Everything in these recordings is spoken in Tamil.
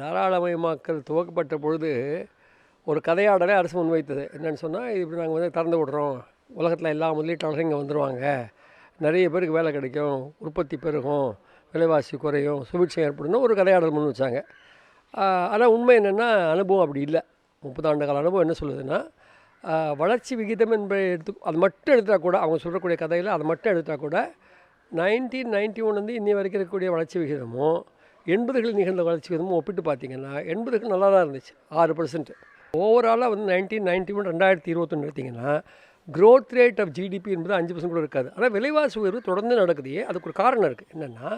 தாராளமயமாக்கல் துவக்கப்பட்ட பொழுது ஒரு கதையாடலை அரசு முன்வைத்தது. என்னென்னு சொன்னால் இப்படி நாங்கள் வந்து திறந்து விடுறோம். உலகத்தில் எல்லா முதலீட்டாளரும் இங்கே வந்துடுவாங்க நிறைய பேருக்கு வேலை கிடைக்கும். உற்பத்தி பெருகும். விலைவாசி குறையும். சுபிட்சம் ஏற்படும் ஒரு கதையாடல் முன் வச்சாங்க. ஆனால் உண்மை என்னென்னா அனுபவம் அப்படி இல்லை. முப்பதாண்டு கால அனுபவம் என்ன சொல்லுதுன்னா வளர்ச்சி விகிதம் என்பதை எடுத்து அது மட்டும் எடுத்தால் கூட அவங்க சொல்லக்கூடிய கதையில் அதை மட்டும் எடுத்தால் கூட நைன்டீன் நைன்டி ஒன்லேருந்து இன்னி வரைக்கும் இருக்கக்கூடிய வளர்ச்சி விகிதமும் எண்பதுகளில் நிகழ்ந்த வளர்ச்சி வந்து ஒப்பிட்டு பார்த்தீங்கன்னா எண்பதுக்கு நல்லா தான் இருந்துச்சு ஆறு பர்சன்ட் ஓவராலாக வந்து நைன்டீன் நைன்டி ஒன் ரெண்டாயிரத்தி இருபத்தொன்று எடுத்திங்கன்னா க்ரோத் ரேட் ஆஃப் ஜிடிபி என்பது அஞ்சு பர்சன்ட் கூட இருக்காது. ஆனால் விலைவாசி உயர்வு தொடர்ந்து நடக்குது. அதுக்கு ஒரு காரணம் இருக்குது என்னென்னா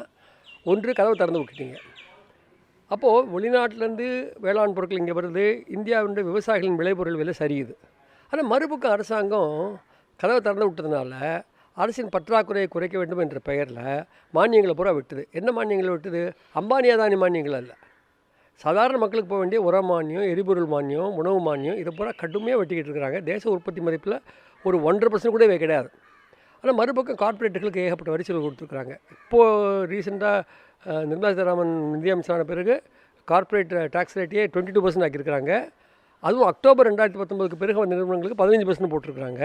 ஒன்று கதவை திறந்து விட்டுட்டீங்க. அப்போது வெளிநாட்டிலேருந்து வேளாண் பொருட்கள் இங்கே வருது. இந்தியாவுடைய விவசாயிகளின் விளைபொருள் விலை சரியுது. ஆனால் மறுபக்கம் அரசாங்கம் கதவை திறந்து விட்டதுனால அரசின் பற்றாக்குறையை குறைக்க வேண்டும் என்ற பெயரில் மானியங்களை பூரா விட்டுது. என்ன மானியங்களை விட்டுது? அம்பானி அதானி மானியங்கள் அல்ல. சாதாரண மக்களுக்கு போக வேண்டிய உர மானியம் எரிபொருள் மானியம் உணவு மானியம் இதை பூரா கடுமையாக வெட்டிக்கிட்டு இருக்கிறாங்க. தேச உற்பத்தி மதிப்பில் ஒரு ஒன்றரை பர்சன்ட் கூட கிடையாது. ஆனால் மறுபக்கம் கார்ப்பரேட்டுகளுக்கு ஏகப்பட்ட வரிசைகள் கொடுத்துருக்குறாங்க. இப்போது ரீசெண்டாக நிர்மலா சீதாராமன் நிதியமைச்சரான பிறகு கார்ப்பரேட் டேக்ஸ் ரேட்டையே டுவெண்ட்டி டூ பர்சன்ட் ஆக்கியிருக்கிறாங்க. அதுவும் அக்டோபர் ரெண்டாயிரத்தி பத்தொம்பதுக்கு பிறகு வந்த நிறுவனங்களுக்கு பதினஞ்சு பர்சன்ட் போட்டிருக்கிறாங்க.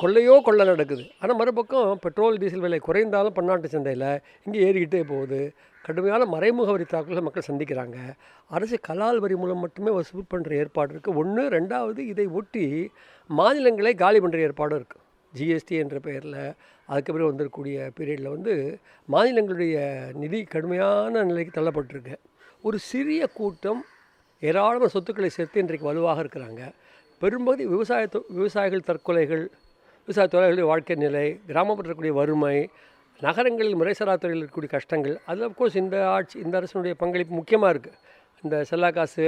கொள்ளையோ கொள்ளை நடக்குது. ஆனால் மறுபக்கம் பெட்ரோல் டீசல் விலை குறைந்தாலும் பன்னாட்டு சந்தையில் இங்கே ஏறிக்கிட்டே போகுது. கடுமையான மறைமுக வரி தாக்குதலை மக்கள் சந்திக்கிறாங்க. அரசு கலால் வரி மூலம் மட்டுமே வசூல் பண்ணுற ஏற்பாடு இருக்குது ஒன்று ரெண்டாவது இதை ஒட்டி மாநிலங்களை காலி பண்ணுற ஏற்பாடும் இருக்குது ஜிஎஸ்டி என்ற பெயரில் அதுக்கப்புறம் பிறகு வந்திருக்கக்கூடிய பீரியடில் வந்து மாநிலங்களுடைய நிதி கடுமையான நிலைக்கு தள்ளப்பட்டிருக்கு. ஒரு சிறிய கூட்டம் ஏராளமான சொத்துக்களை சேர்த்து இன்றைக்கு வலுவாக இருக்கிறாங்க. பெரும்பகுதி விவசாய விவசாயிகள் தற்கொலைகள் விவசாய தொழிலாளர்களுடைய வாழ்க்கை நிலை கிராமப்புறத்தில் இருக்கக்கூடிய வறுமை நகரங்களில் முறைசாரா துறையில் இருக்கக்கூடிய கஷ்டங்கள் அதில் அஃப்கோர்ஸ் இந்த ஆட்சி இந்த அரசினுடைய பங்களிப்பு முக்கியமாக இருக்குது இந்த செல்லா காசு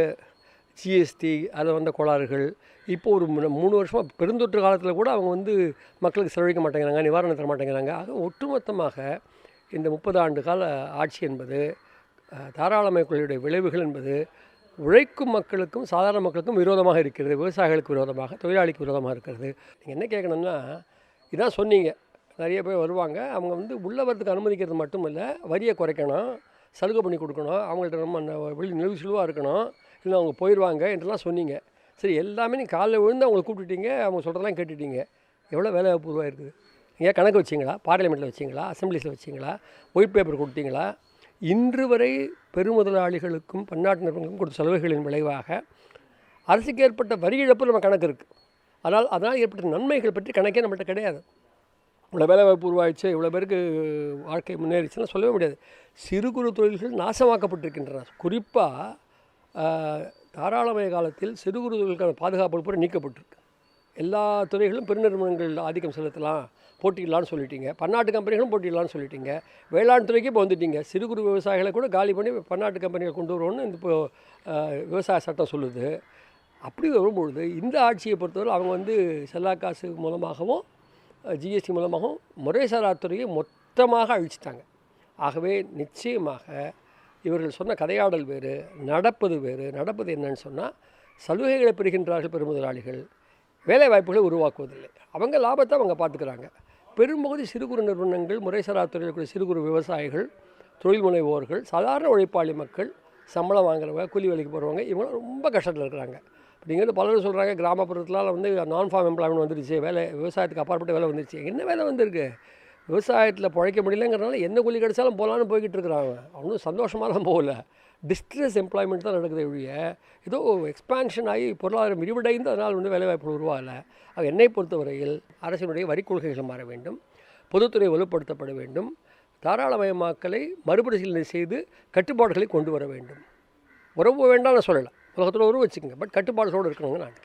ஜிஎஸ்டி அதில் வந்த கோளாறுகள் இப்போ ஒரு மூணு- வருஷமாக பெருந்தொற்று காலத்தில் கூட அவங்க வந்து மக்களுக்கு செலவழிக்க மாட்டேங்கிறாங்க நிவாரணம் தர மாட்டேங்கிறாங்க. ஆக ஒட்டுமொத்தமாக இந்த முப்பது ஆண்டு கால ஆட்சி என்பது தாராளமய கொள்கையுடைய விளைவுகள் என்பது உழைக்கும் மக்களுக்கும் சாதாரண மக்களுக்கும் விரோதமாக இருக்கிறது. விவசாயிகளுக்கு விரோதமாக தொழிலாளிக்கு விரோதமாக இருக்கிறது. நீங்கள் என்ன கேட்கணும்னா இதான் சொன்னீங்க. நிறைய பேர் வருவாங்க. அவங்க வந்து உள்ளே வரதுக்கு அனுமதிக்கிறது மட்டும் இல்லை வரியை குறைக்கணும் சலுகை பண்ணி கொடுக்கணும் அவங்கள்ட்ட ரொம்ப வெளி நெளிவு இருக்கணும் இல்லை அவங்க போயிடுவாங்க என்றெல்லாம் சொன்னீங்க. சரி எல்லாமே நீங்கள் காலைல விழுந்து அவங்களை கூப்பிட்டுட்டீங்க அவங்க சொல்கிறதெல்லாம் கேட்டுட்டீங்க. எவ்வளோ வேலை வாய்ப்பு உருவாயிருக்குது நீங்கள் கணக்கு வச்சிங்களா? பார்லிமெண்ட்டில் வச்சிங்களா? அசம்பிளிஸில் வச்சிங்களா? ஒயிட் பேப்பர் கொடுத்தீங்களா? இன்று வரை பெருமுதலாளிகளுக்கும் பன்னாட்டு நிறுவனங்களுக்கும் கொடுத்த சலுகைகளின் விளைவாக அரசுக்கு ஏற்பட்ட வரி இழப்பு நம்ம கணக்கு இருக்குது அதனால் அதனால் ஏற்பட்ட நன்மைகள் பற்றி கணக்கே நம்மகிட்ட கிடையாது. இவ்வளோ வேலை வாய்ப்பு உருவாயிடுச்சு இவ்வளோ பேருக்கு வாழ்க்கை முன்னேறிச்சுன்னா சொல்லவே முடியாது. சிறு குறு தொழில்கள் நாசமாக்கப்பட்டிருக்கின்றன. குறிப்பாக தாராளமய காலத்தில் சிறு குறு தொழில்களுக்கான பாதுகாப்பு கூட நீக்கப்பட்டிருக்கு. எல்லா துறைகளும் பெருநிறுவனங்கள் ஆதிக்கம் செலுத்தலாம். போட்டியிடலான்னு சொல்லிட்டீங்க. பன்னாட்டு கம்பெனிகளும் போட்டியிடலான்னு சொல்லிட்டீங்க. வேளாண் துறைக்கு இப்போ வந்துட்டீங்க. சிறு குறு விவசாயிகளை கூட காலி பண்ணி பன்னாட்டு கம்பெனிகளை கொண்டு வருவோம்னு இந்த இப்போ விவசாய சட்டம் சொல்லுது. அப்படி வரும்பொழுது இந்த ஆட்சியை பொறுத்தவரை அவங்க வந்து செல்லா காசு மூலமாகவும் ஜிஎஸ்டி மூலமாகவும் முறைசாரா துறையை மொத்தமாக அழிச்சிட்டாங்க. ஆகவே நிச்சயமாக இவர்கள் சொன்ன கதையாடல் வேறு நடப்பது வேறு. நடப்பது என்னன்னு சொன்னால் சலுகைகளை பெறுகின்றார்கள் பெருமுதலாளிகள். வேலை வாய்ப்புகளை உருவாக்குவதில்லை. அவங்க லாபத்தை அவங்க பார்த்துக்கிறாங்க. பெரும்பகுதி சிறு குறு நிறுவனங்கள் முறைசாரா துறையில் கூடிய சிறு குறு விவசாயிகள் தொழில் முனைவோர்கள் சாதாரண உழைப்பாளி மக்கள் சம்பளம் வாங்குறவங்க கூலி வேலைக்கு போகிறவங்க இவங்க ரொம்ப கஷ்டத்தில் இருக்கிறாங்க. இப்போ நீங்கள் வந்து பலரும் சொல்கிறாங்க கிராமப்புறத்தில் வந்து நான் ஃபார்ம் எம்ப்ளாய்மெண்ட் வந்துருச்சு. வேலை விவசாயத்துக்கு அப்பாற்பட்ட வேலை வந்துருச்சு. என்ன வேலை வந்திருக்கு? விவசாயத்தில் பிழைக்க முடியலங்கிறனால என்ன கூலி கிடைச்சாலும் போகலான்னு போய்கிட்டு இருக்கிறாங்க அவனும் சந்தோஷமாலாம் போகல. டிஸ்ட்ரெஸ் எம்ப்ளாய்மெண்ட் தான் நடக்குது ஒழிய ஏதோ எக்ஸ்பான்ஷன் ஆகி பொருளாதாரம் விரிவடைந்து அதனால் வந்து வேலைவாய்ப்பு உருவாகலை. அது என்னை பொறுத்தவரையில் அரசினுடைய வரி கொள்கைகள் மாற வேண்டும். பொதுத்துறை வலுப்படுத்தப்பட வேண்டும். தாராளமயமாக்கலை மறுபரிசீலனை செய்து கட்டுப்பாடுகளை கொண்டு வர வேண்டும். உறவு வேண்டாம்னு சொல்லலை உலகத்தில் உறவு வச்சுக்கோங்க. பட் கட்டுப்பாடுகளோடு இருக்கணுங்க நான் நினைக்கிறேன்.